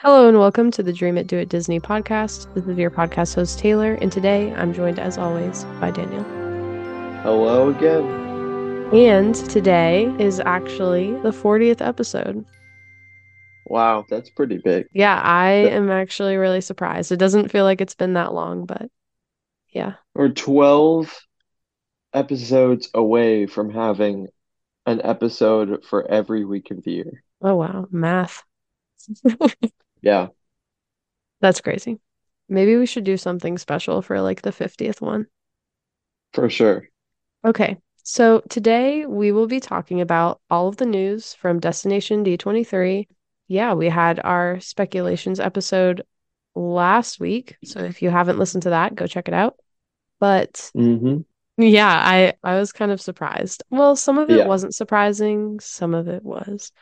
Hello and welcome to the Dream It Do It Disney podcast. This is your podcast host Taylor, and today I'm joined as always by Daniel. Hello again. And today is actually the 40th episode. Wow, that's pretty big. Yeah, I am actually really surprised. It doesn't feel like it's been that long, but yeah. We're 12 episodes away from having an episode for every week of the year. Oh wow, math. Yeah, That's crazy. Maybe we should do something special for like the 50th one. for sure. Okay, so today we will be talking about all of the news from Destination D23. Yeah, we had our speculations episode last week. So if you haven't listened to that, go check it out. But hmm yeah, I I was kind of surprised. Well, some of it Yeah. wasn't surprising, some of it was.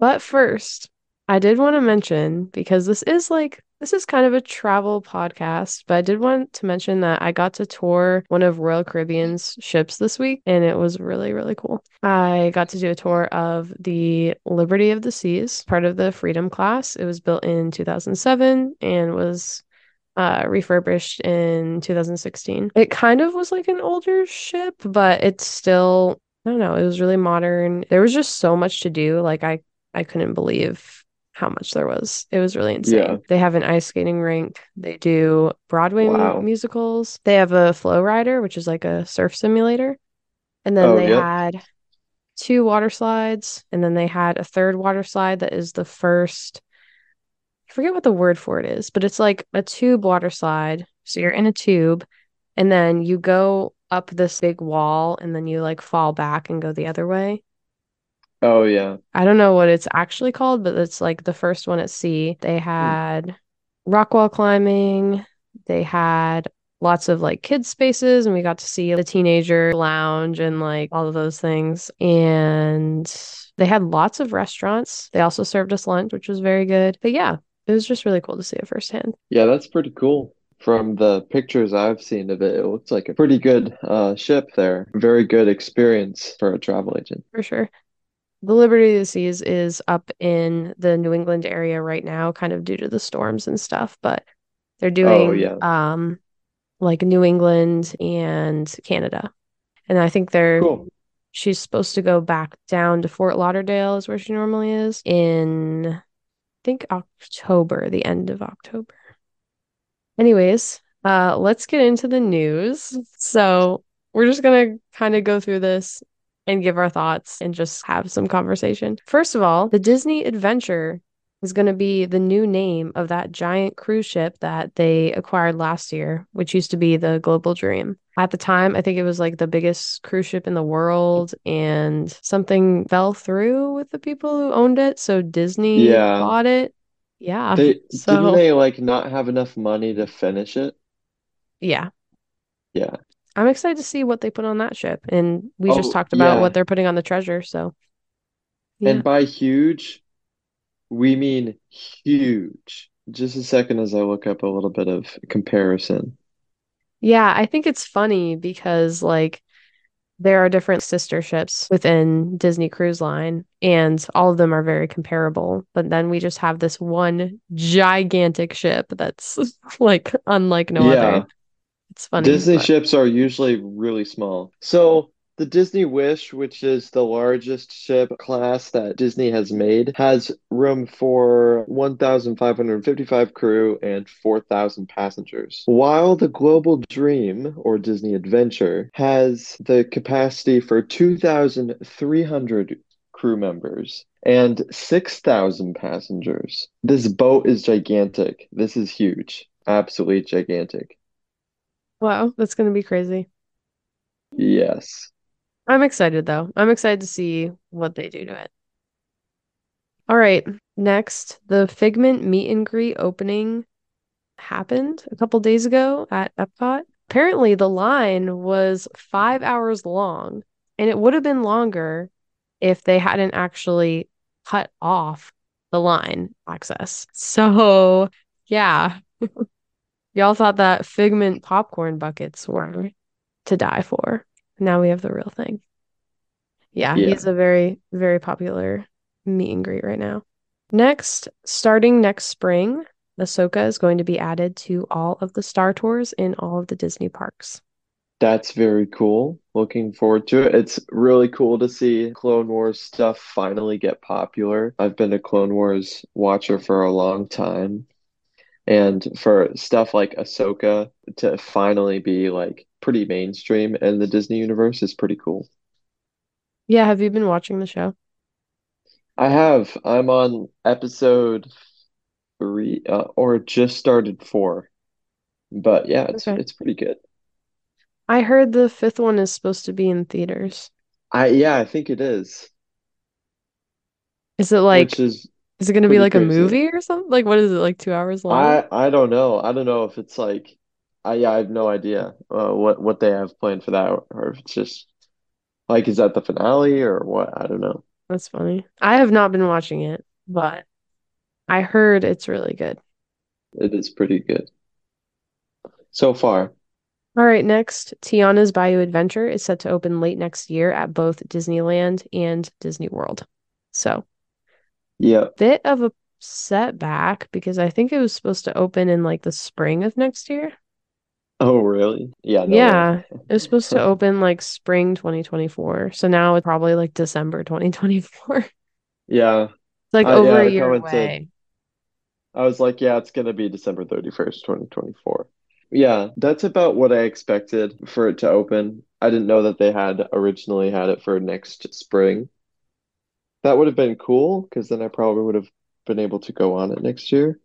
But first, I did want to mention because this is like this is kind of a travel podcast, but I did want to mention that I got to tour one of Royal Caribbean's ships this week and it was really really cool. I got to do a tour of the Liberty of the Seas, part of the Freedom class. It was built in 2007 and was uh refurbished in 2016. It kind of was like an older ship, but it's still I don't know, it was really modern. There was just so much to do. Like I I couldn't believe how much there was. It was really insane. Yeah. They have an ice skating rink. They do Broadway Wow. musicals. They have a flow rider, which is like a surf simulator. And then Oh, they yep. had two water slides, and then they had a third water slide that is the first I forget what the word for it is, but it's like a tube water slide. So you're in a tube and then you go up this big wall and then you like fall back and go the other way. Oh, yeah. I don't know what it's actually called, but it's like the first one at sea. They had rock wall climbing, they had lots of like kids spaces and we got to see the teenager lounge and like all of those things. And they had lots of restaurants. They also served us lunch, which was very good. But yeah, it was just really cool to see it firsthand. Yeah, that's pretty cool. From the pictures I've seen of it, it looks like a pretty good uh, ship there. Very good experience for a travel agent. For sure. The Liberty of the Seas is up in the New England area right now, kind of due to the storms and stuff, but they're doing Oh, yeah. um like New England and Canada. And I think they're Cool. she's supposed to go back down to Fort Lauderdale is where she normally is in I think October, the end of October. Anyways, uh let's get into the news. So we're just gonna kind of go through this and give our thoughts and just have some conversation. First of all, the Disney Adventure is going to be the new name of that giant cruise ship that they acquired last year, which used to be the Global Dream. At the time, I think it was like the biggest cruise ship in the world, and something fell through with the people who owned it. So Disney Yeah. bought it. Yeah. They didn't they like not have enough money to finish it? yeah. Yeah. I'm excited to see what they put on that ship. And we just Oh, talked about yeah. what they're putting on the treasure. So, yeah. And by huge, we mean huge. Just a second as I look up a little bit of comparison. Yeah, I think it's funny because like there are different sister ships within Disney Cruise Line, and all of them are very comparable. But then we just have this one gigantic ship that's like unlike no Yeah. other. It's funny, Disney but ships are usually really small. So the Disney Wish, which is the largest ship class that Disney has made, has room for 1,555 crew and 4,000 passengers. While the Global Dream, or Disney Adventure, has the capacity for 2,300 crew members and 6,000 passengers. This boat is gigantic. This is huge. Absolutely gigantic. Wow, that's gonna be crazy. Yes. I'm excited though. I'm excited to see what they do to it. All right, next, the Figment meet and greet opening happened a couple days ago at Epcot. Apparently, the line was five hours long, and it would have been longer if they hadn't actually cut off the line access. So, yeah, y'all thought that Figment popcorn buckets were to die for. Now we have the real thing. Yeah, Yeah. he's a very, very popular meet and greet right now. Next, starting next spring, Ahsoka is going to be added to all of the Star Tours in all of the Disney parks. That's very cool. Looking forward to it. It's really cool to see Clone Wars stuff finally get popular. I've been a Clone Wars watcher for a long time. And for stuff like Ahsoka to finally be like pretty mainstream in the Disney universe is pretty cool. Yeah, have you been watching the show? I have. I'm on episode three, uh, or just started four. But yeah, it's Okay. it's pretty good. I heard the fifth one is supposed to be in theaters. I yeah, I think it is, Is it like which is is it going to be like a crazy. movie or something? Like, what is it, like two hours long? I I don't know. I don't know if it's like I yeah, I have no idea uh, what what they have planned for that, or if it's just like is that the finale or what? I don't know. That's funny. I have not been watching it, but I heard it's really good. It is pretty good so far. All right, next, Tiana's Bayou Adventure is set to open late next year at both Disneyland and Disney World. So, Yeah. bit of a setback because I think it was supposed to open in like the spring of next year. Oh, really? Yeah, no. Yeah, it was supposed to open like spring 2024. So now it's probably like December 2024. Yeah. It's like uh, I over yeah, a year away. I was like, yeah, it's gonna be December 31st, 2024. Yeah, that's about what I expected for it to open. I didn't know that they had originally had it for next spring. That would have been cool because then I probably would have been able to go on it next year.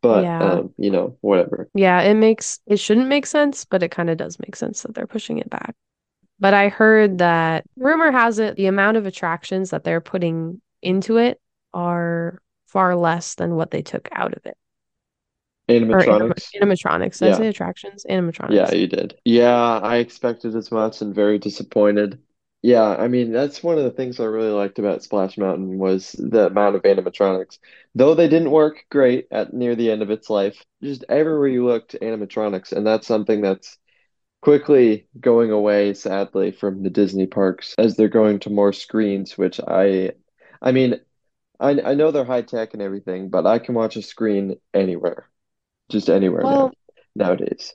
But Yeah. um, you know, whatever. Yeah, it makes it shouldn't make sense, but it kind of does make sense that they're pushing it back. But I heard that rumor has it the amount of attractions that they're putting into it are far less than what they took out of it. Anim Animatronics. animatronics. Did I say attractions? Animatronics. Yeah, you did. Yeah, I expected as much and very disappointed. Yeah, I mean, that's one of the things I really liked about Splash Mountain was the amount of animatronics. Though they didn't work great at near the end of its life, just everywhere you looked, animatronics, and that's something that's quickly going away, sadly, from the Disney parks as they're going to more screens, which I I mean, I I know they're high tech and everything, but I can watch a screen anywhere, just anywhere now Well, nowadays.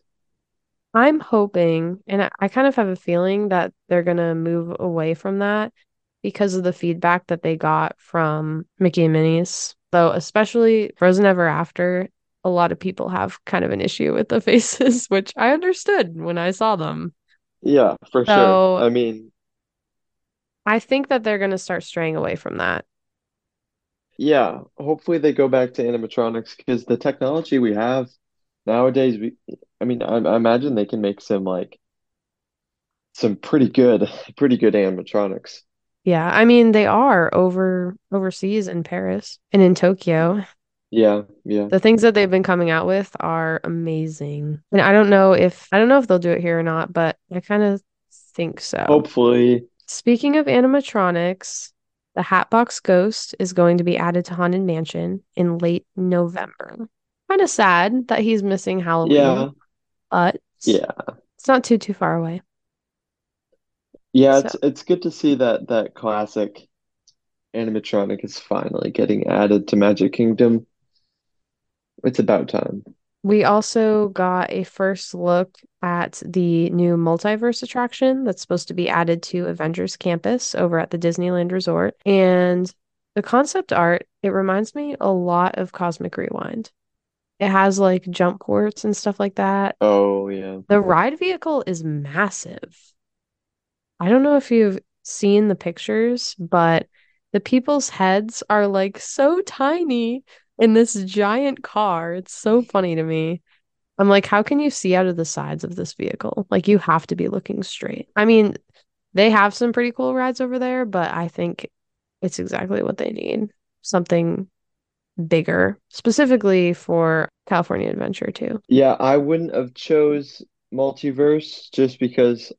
I'm hoping, and I, I kind of have a feeling that they're gonna move away from that because of the feedback that they got from Mickey and Minnie's. Though, especially Frozen Ever After, a lot of people have kind of an issue with the faces, which I understood when I saw them. Yeah, for sure. I mean, I think that they're gonna start straying away from that. yeah, hopefully they go back to animatronics because the technology we have nowadays, we, I mean, I, I imagine they can make some like some pretty good, pretty good animatronics. Yeah, I mean they are over overseas in Paris and in Tokyo. Yeah, yeah. The things that they've been coming out with are amazing. And I don't know if I don't know if they'll do it here or not, but I kind of think so. Hopefully, Speaking of animatronics, the Hatbox Ghost is going to be added to Haunted Mansion in late November. Kind of sad that he's missing Halloween. yeah, but yeah, it's not too too far away. yeah. So It's it's good to see that that classic animatronic is finally getting added to Magic Kingdom. It's about time. we also got a first look at the new multiverse attraction that's supposed to be added to Avengers Campus over at the Disneyland Resort. And the concept art, it reminds me a lot of Cosmic Rewind. It has like jump ports and stuff like that. Oh yeah, The ride vehicle is massive. I don't know if you've seen the pictures, but the people's heads are like so tiny in this giant car. It's so funny to me. I'm like, how can you see out of the sides of this vehicle? Like, you have to be looking straight. I mean, they have some pretty cool rides over there, but I think it's exactly what they need. Something bigger, specifically for California Adventure too. yeah. I wouldn't have chose multiverse just because.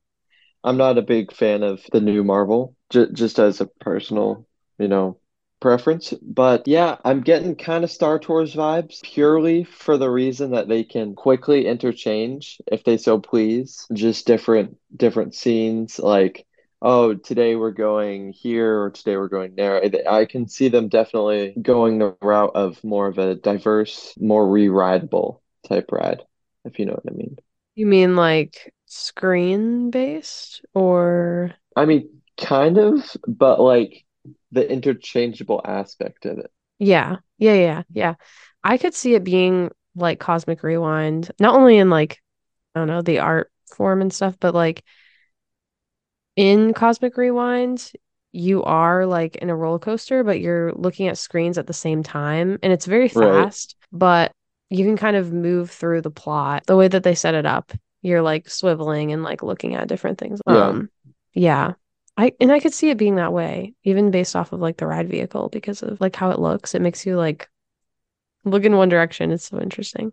I'm not a big fan of the new Marvel, j just as a personal, you know, preference. But yeah, I'm getting kind of Star Tours vibes purely for the reason that they can quickly interchange if they so please, just different different scenes. Like oh, today we're going here or today we're going there. I can see them definitely going the route of more of a diverse, more re-rideable type ride, if you know what I mean. You mean like screen based or I mean, kind of, but like the interchangeable aspect of it. yeah. Yeah, yeah, yeah. I could see it being like Cosmic Rewind, not only in like I don't know, the art form and stuff, but like in Cosmic Rewind, you are like in a roller coaster, but you're looking at screens at the same time, and it's very Right. fast, but you can kind of move through the plot the way that they set it up. You're like swiveling and like looking at different things. Yeah. Um, yeah. I and I could see it being that way, even based off of like the ride vehicle because of like how it looks. It makes you like look in one direction. It's so interesting.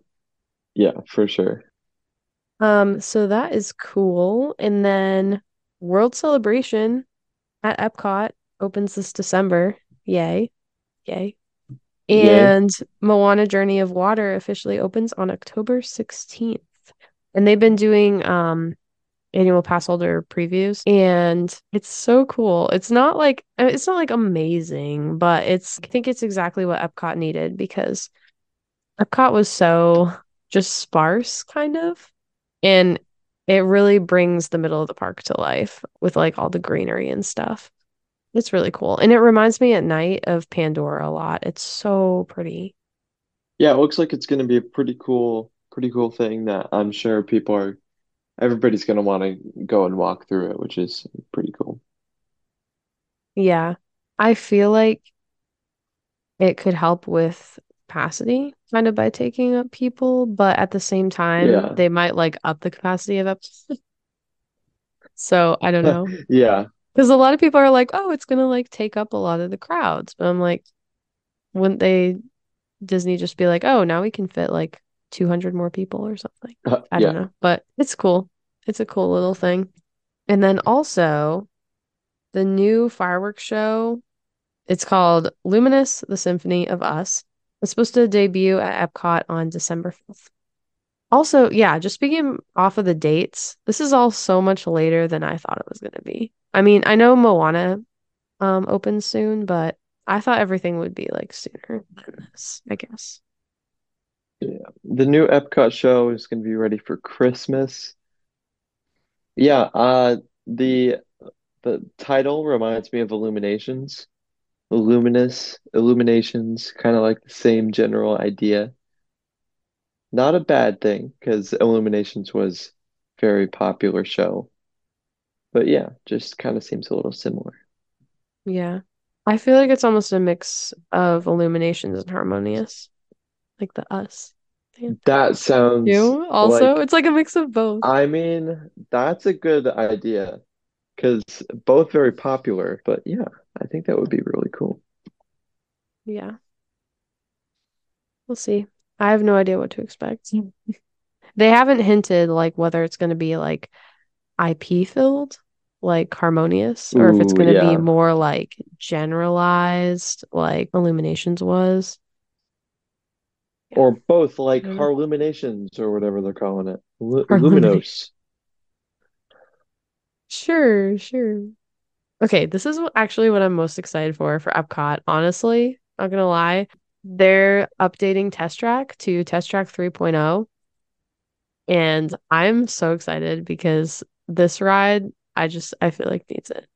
Yeah, for sure. Um, so that is cool. And then World Celebration at Epcot opens this December. Yay. Yay. Yay. And Moana Journey of Water officially opens on October 16th. And they've been doing um annual pass holder previews and it's so cool. It's not like uh, it's not like amazing, but it's I think it's exactly what Epcot needed because Epcot was so just sparse kind of and it really brings the middle of the park to life with like all the greenery and stuff. It's really cool. And it reminds me at night of Pandora a lot. It's so pretty. Yeah, it looks like it's going to be a pretty cool, pretty cool thing that I'm sure people are, everybody's going to want to go and walk through it, which is pretty cool. Yeah. I feel like it could help with capacity kind of by taking up people, but at the same time, Yeah. they might like up the capacity of episodes. So I don't know. Yeah. Because a lot of people are like, oh, it's gonna like take up a lot of the crowds. But I'm like, wouldn't they Disney just be like, oh, now we can fit like 200 more people or something? Uh, I don't know, but it's cool. It's a cool little thing. And then also the new fireworks show, it's called Luminous, the Symphony of Us. It's supposed to debut at Epcot on December 5th. Also, yeah, just speaking off of the dates, this is all so much later than I thought it was going to be. I mean, I know Moana um opens soon, but I thought everything would be like sooner than this, I guess. Yeah. The new Epcot show is going to be ready for Christmas. Yeah, uh the the title reminds me of Illuminations. Luminous Illuminations, kind of like the same general idea. Not a bad thing because Illuminations was very popular show. But yeah, just kind of seems a little similar. Yeah. I feel like it's almost a mix of Illuminations and Harmonious, like the us. That sounds You also, like, it's like a mix of both. I mean, that's a good idea because both very popular. But yeah, I think that would be really cool. Yeah, we'll see. I have no idea what to expect. Hmm. They haven't hinted like whether it's going to be like IP filled, like Harmonious, or if it's going to be more like generalized, like Illuminations was. Yeah, Or both, like don't know. Harluminations or whatever they're calling it. Lu Harmonious. Luminous. Sure, sure. Okay, this is actually what I'm most excited for for Epcot. Honestly, not gonna lie. They're updating Test Track to Test Track 3.0, and I'm so excited because this ride, I just I feel like needs it.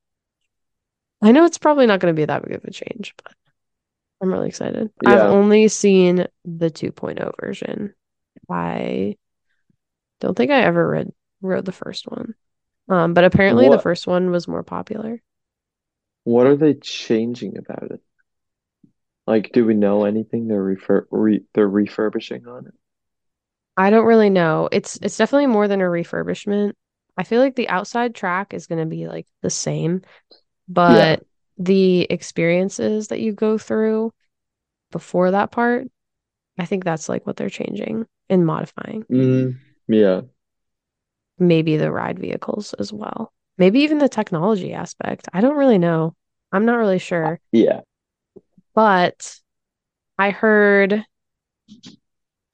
I know it's probably not gonna be that big of a change, but I'm really excited. I've only seen the 2.0 version. I don't think I ever read rode the first one. Um, but apparently the first one was more popular. What are they changing about it? Like, do we know anything they're refer re they're refurbishing on it? I don't really know. It's it's definitely more than a refurbishment. I feel like the outside track is going to be like the same, Yeah. but the experiences that you go through before that part, I think that's like what they're changing and modifying. Mm, yeah. Maybe the ride vehicles as well. Maybe even the technology aspect. I don't really know. I'm not really sure. Yeah. But I heard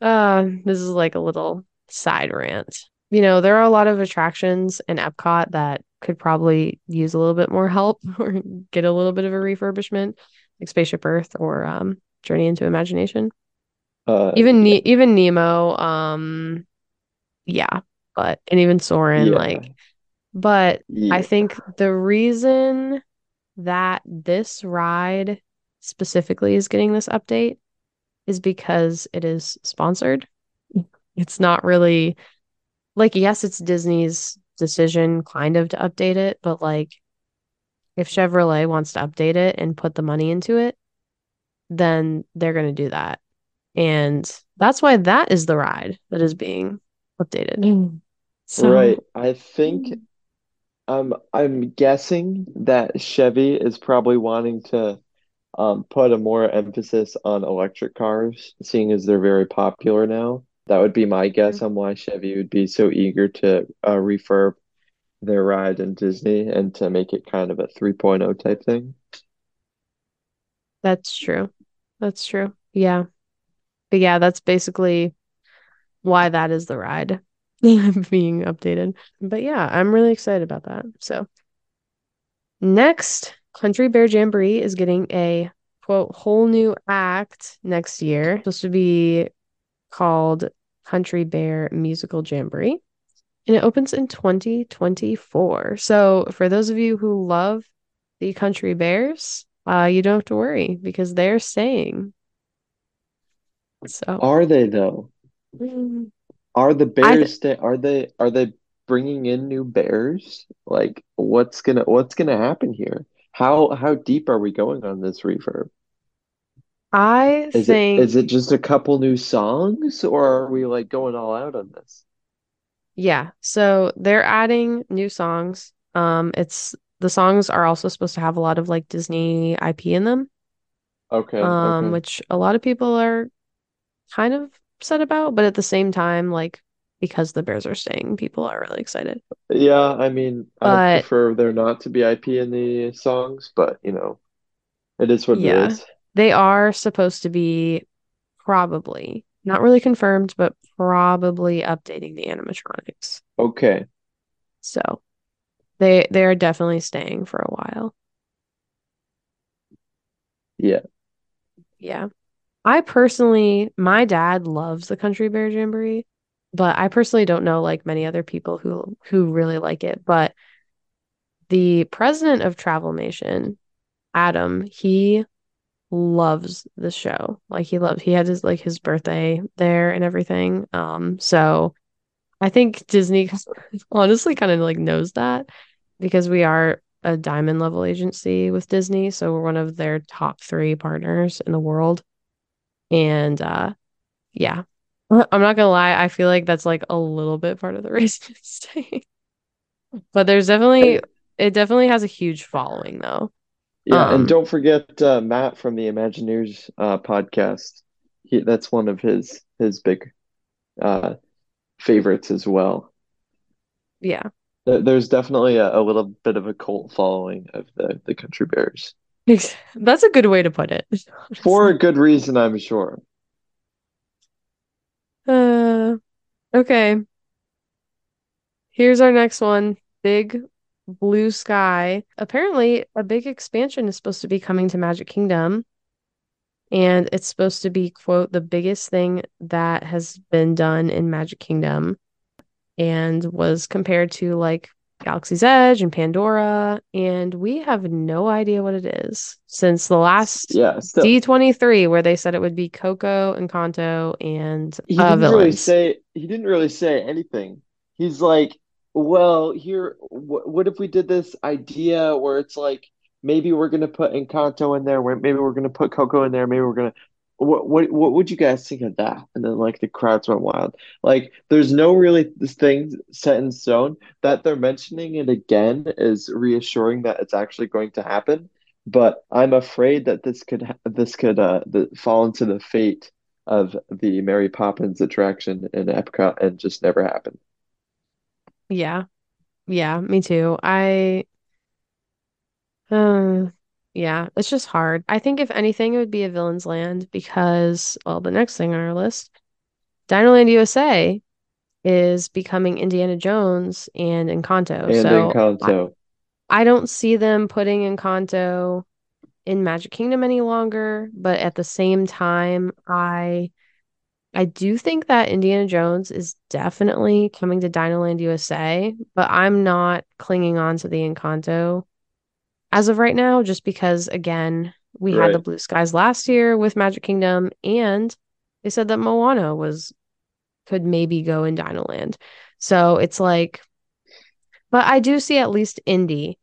uh this is like a little side rant. You know, there are a lot of attractions in Epcot that could probably use a little bit more help or get a little bit of a refurbishment, like Spaceship Earth or um, Journey into Imagination. Uh, Even ne even Nemo, um, yeah, but and even Soarin', yeah, like, but I think the reason that this ride specifically is getting this update is because it is sponsored. It's not really like, yes, it's Disney's decision kind of to update it, but like if Chevrolet wants to update it and put the money into it, then they're going to do that. And that's why that is the ride that is being updated. Mm. right. I think um I'm guessing that Chevy is probably wanting to um put a more emphasis on electric cars, seeing as they're very popular now. That would be my guess on why Chevy would be so eager to uh, refurb their ride in Disney and to make it kind of a 3.0 type thing. that's true. That's true. Yeah. But yeah, that's basically why that is the ride being updated. But yeah, I'm really excited about that. So next, Country Bear Jamboree is getting a quote whole new act next year. It's supposed to be called Country Bear Musical Jamboree. And it opens in 2024. So for those of you who love the Country Bears, uh, you don't have to worry because they're staying. So Are they though? mm, Are the th Bears are they are they bringing in new bears? Like what's gonna what's gonna happen here? How how deep are we going on this refurb? I Is it think is it just a couple new songs or are we like going all out on this? Yeah. So they're adding new songs. Um, it's the songs are also supposed to have a lot of like Disney IP in them, Okay, um, okay. which a lot of people are kind of upset about, but at the same time, like because the Bears are staying, people are really excited. Yeah, I mean, I But prefer there not to be IP in the songs, but you know, it is what it yeah, is. they are supposed to be probably not really confirmed, but probably updating the animatronics. Okay. So they they are definitely staying for a while. Yeah. Yeah. I personally, my dad loves the Country Bear Jamboree, but I personally don't know like many other people who who really like it. But the president of Travelmation, Adam, he loves the show. Like he loves he had his like his birthday there and everything. Um, so I think Disney honestly kind of like knows that because we are a diamond level agency with Disney, so we're one of their top three partners in the world. And uh Yeah. I'm not gonna lie, I feel like that's like a little bit part of the staying. But there's definitely it definitely has a huge following though. Yeah, and Um, don't forget uh, Matt from the Imagineers uh, podcast. He that's one of his his big uh, favorites as well. yeah. There's definitely a, a little bit of a cult following of the the Country Bears That's a good way to put it, for a good reason, I'm sure. Uh, okay. Here's our next one. Big Blue Sky. Apparently, a big expansion is supposed to be coming to Magic Kingdom, and it's supposed to be, quote, the biggest thing that has been done in Magic Kingdom. and was compared to like Galaxy's Edge and Pandora, and we have no idea what it is since the last Yeah, D23 where they said it would be Coco, Encanto, and he uh didn't really say he didn't really say anything. He's like, well, here, wh what if we did this idea where it's like maybe we're gonna put Encanto in there, where maybe we're gonna put Coco in there, maybe we're gonna what what what would you guys think of that? And then like the crowds went wild. Like there's no really this thing set in stone. That they're mentioning it again is reassuring that it's actually going to happen. But I'm afraid that this could this could uh the, fall into the fate of the Mary Poppins attraction in Epcot and just never happen. Yeah, yeah, me too. I uh yeah, it's just hard. I think if anything, it would be a Villains Land because, well, the next thing on our list, Dinoland USA is becoming Indiana Jones and Encanto. And So I, I don't see them putting Encanto in Magic Kingdom any longer, but at the same time, I I do think that Indiana Jones is definitely coming to Dinoland USA, but I'm not clinging on to the Encanto as of right now, just because, again, we had the blue skies last year with Magic Kingdom, and they said that Moana was could maybe go in Dinoland. So it's like, but I do see at least Indy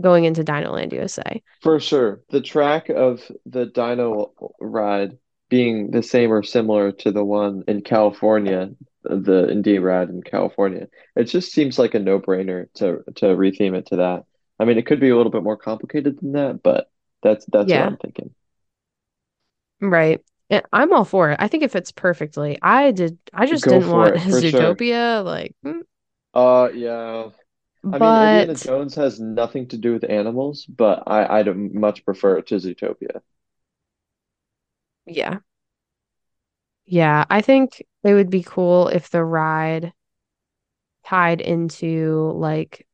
going into Dinoland USA. For sure. The track of the Dino ride being the same or similar to the one in California, the Indy ride in California. It just seems like a no-brainer to to retheme it to that. I mean, it could be a little bit more complicated than that, but that's that's what I'm thinking. right. And I'm all for it. I think it fits perfectly. I did, I just Go didn't want it, for sure. Zootopia, like, mm, Uh, yeah. I mean, Indiana but Jones has nothing to do with animals, but I I'd much prefer it to Zootopia. yeah, yeah. I think it would be cool if the ride tied into like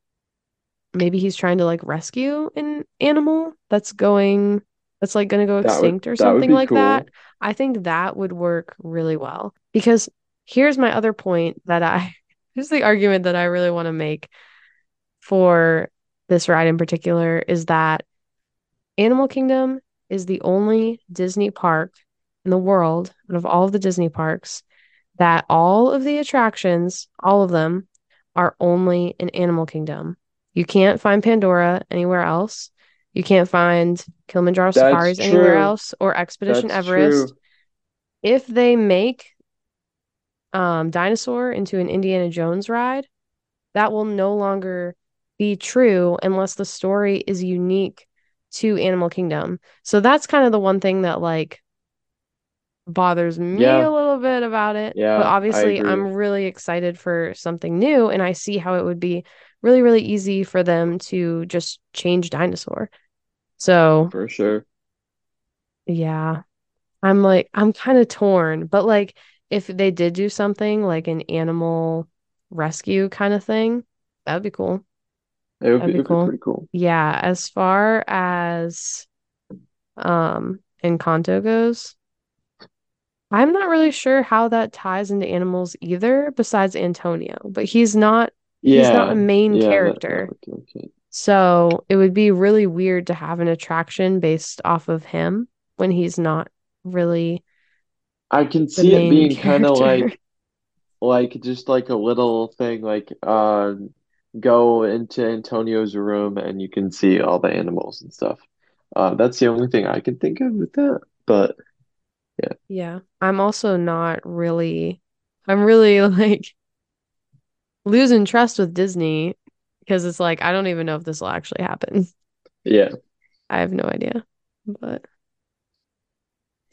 maybe he's trying to like rescue an animal that's going that's like going to go That would extinct or something like that. I think that would work really well because here's my other point that I here's the argument that I really want to make for this ride in particular is that Animal Kingdom is the only Disney park in the world out of all of the Disney parks that all of the attractions, all of them, are only in Animal Kingdom. You can't find Pandora anywhere else. You can't find Kilimanjaro That's Safaris anywhere else or Expedition That's Everest. true. If they make um, Dinosaur into an Indiana Jones ride, that will no longer be true unless the story is unique to Animal Kingdom. So that's kind of the one thing that like bothers me a little bit about it. But yeah, I obviously, I'm really excited for something new, and I see how it would be really, really easy for them to just change Dinosaur. So, for sure. yeah, I'm like, I'm kind of torn, but like, if they did do something like an animal rescue kind of thing, that would be cool. It would be That'd be would be pretty cool. Yeah, as far as um Encanto goes, I'm not really sure how that ties into animals either, besides Antonio, but he's not he's not a main yeah, that that character. would make it. So it would be really weird to have an attraction based off of him when he's not really I can see it being kind of like like just like a little thing like uh go into Antonio's room and you can see all the animals and stuff. Uh that's the only thing I can think of with that. But yeah. Yeah. I'm also not really I'm really like losing trust with Disney because it's like I don't even know if this will actually happen. Yeah. I have no idea. But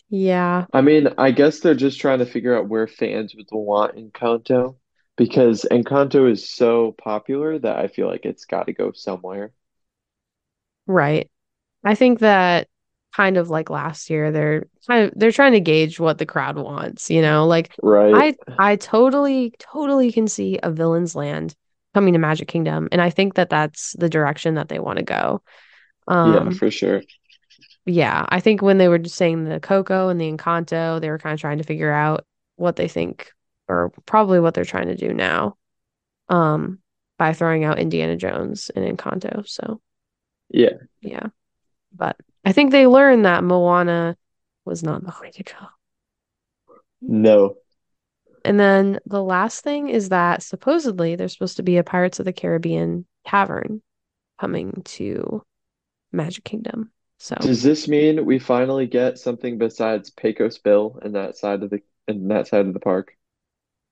yeah, I mean, I guess they're just trying to figure out where fans would want Encanto because Encanto is so popular that I feel like it's got to go somewhere. right. I think that kind of like last year, they're kind of they're trying to gauge what the crowd wants, you know? Like Right? I I totally totally can see a Villain's Land coming to Magic Kingdom, and I think that that's the direction that they want to go. Yeah, Um, for sure. yeah, I think when they were just saying the Coco and the Encanto, they were kind of trying to figure out what they think or probably what they're trying to do now, um, by throwing out Indiana Jones and Encanto. So Yeah. yeah. But I think they learned that Moana was not the way to go. No. And then the last thing is that supposedly there's supposed to be a Pirates of the Caribbean tavern coming to Magic Kingdom. So Does this mean we finally get something besides Pecos Bill in that side of the in that side of the park?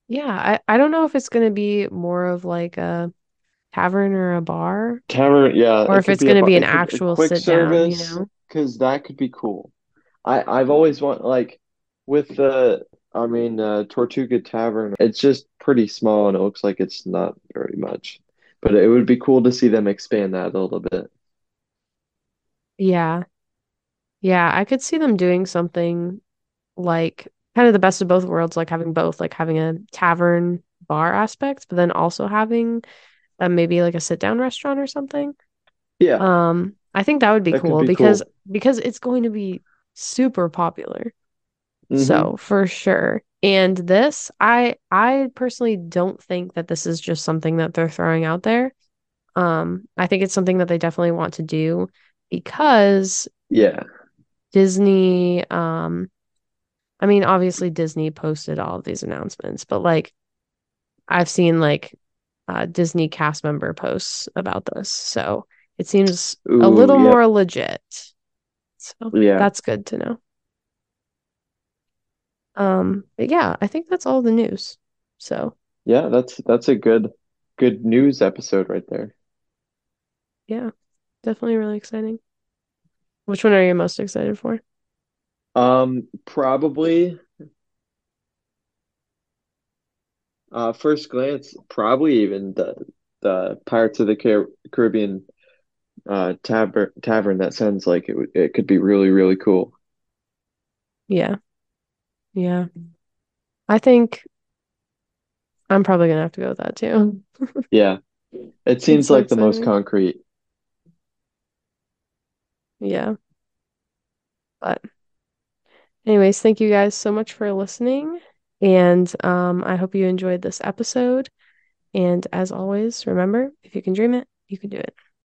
yeah, I, I don't know if it's going to be more of like a tavern or a bar, Tavern, yeah, or it if it's going to bu- be an it actual sit down, you know? Because that could be cool. I I've always want like with the I mean uh, Tortuga Tavern, it's just pretty small and it looks like it's not very much. But it would be cool to see them expand that a little bit. Yeah. Yeah, I could see them doing something like kind of the best of both worlds, like having both, like having a tavern bar aspect, but then also having a, maybe like a sit down restaurant or something. Yeah, Um, I think that would be that cool be because cool. because it's going to be super popular. hmm So for sure. And this, I I personally don't think that this is just something that they're throwing out there. Um, I think it's something that they definitely want to do because Yeah. Disney, um, I mean, obviously Disney posted all of these announcements, but like I've seen like uh, Disney cast member posts about this, so it seems a little yep. more legit. So Yeah. that's good to know. Um, but yeah, I think that's all the news. So Yeah, that's that's a good good news episode right there. yeah, definitely really exciting. Which one are you most excited for? Um, probably uh first glance, probably even the the Pirates of the Car Caribbean uh tavern tavern that sounds like it would it could be really, really cool. Yeah, yeah. I think I'm probably gonna have to go with that too. Yeah. It seems so like the most concrete. Yeah. But anyways, thank you guys so much for listening. And um, I hope you enjoyed this episode. And as always, remember, if you can dream it, you can do it.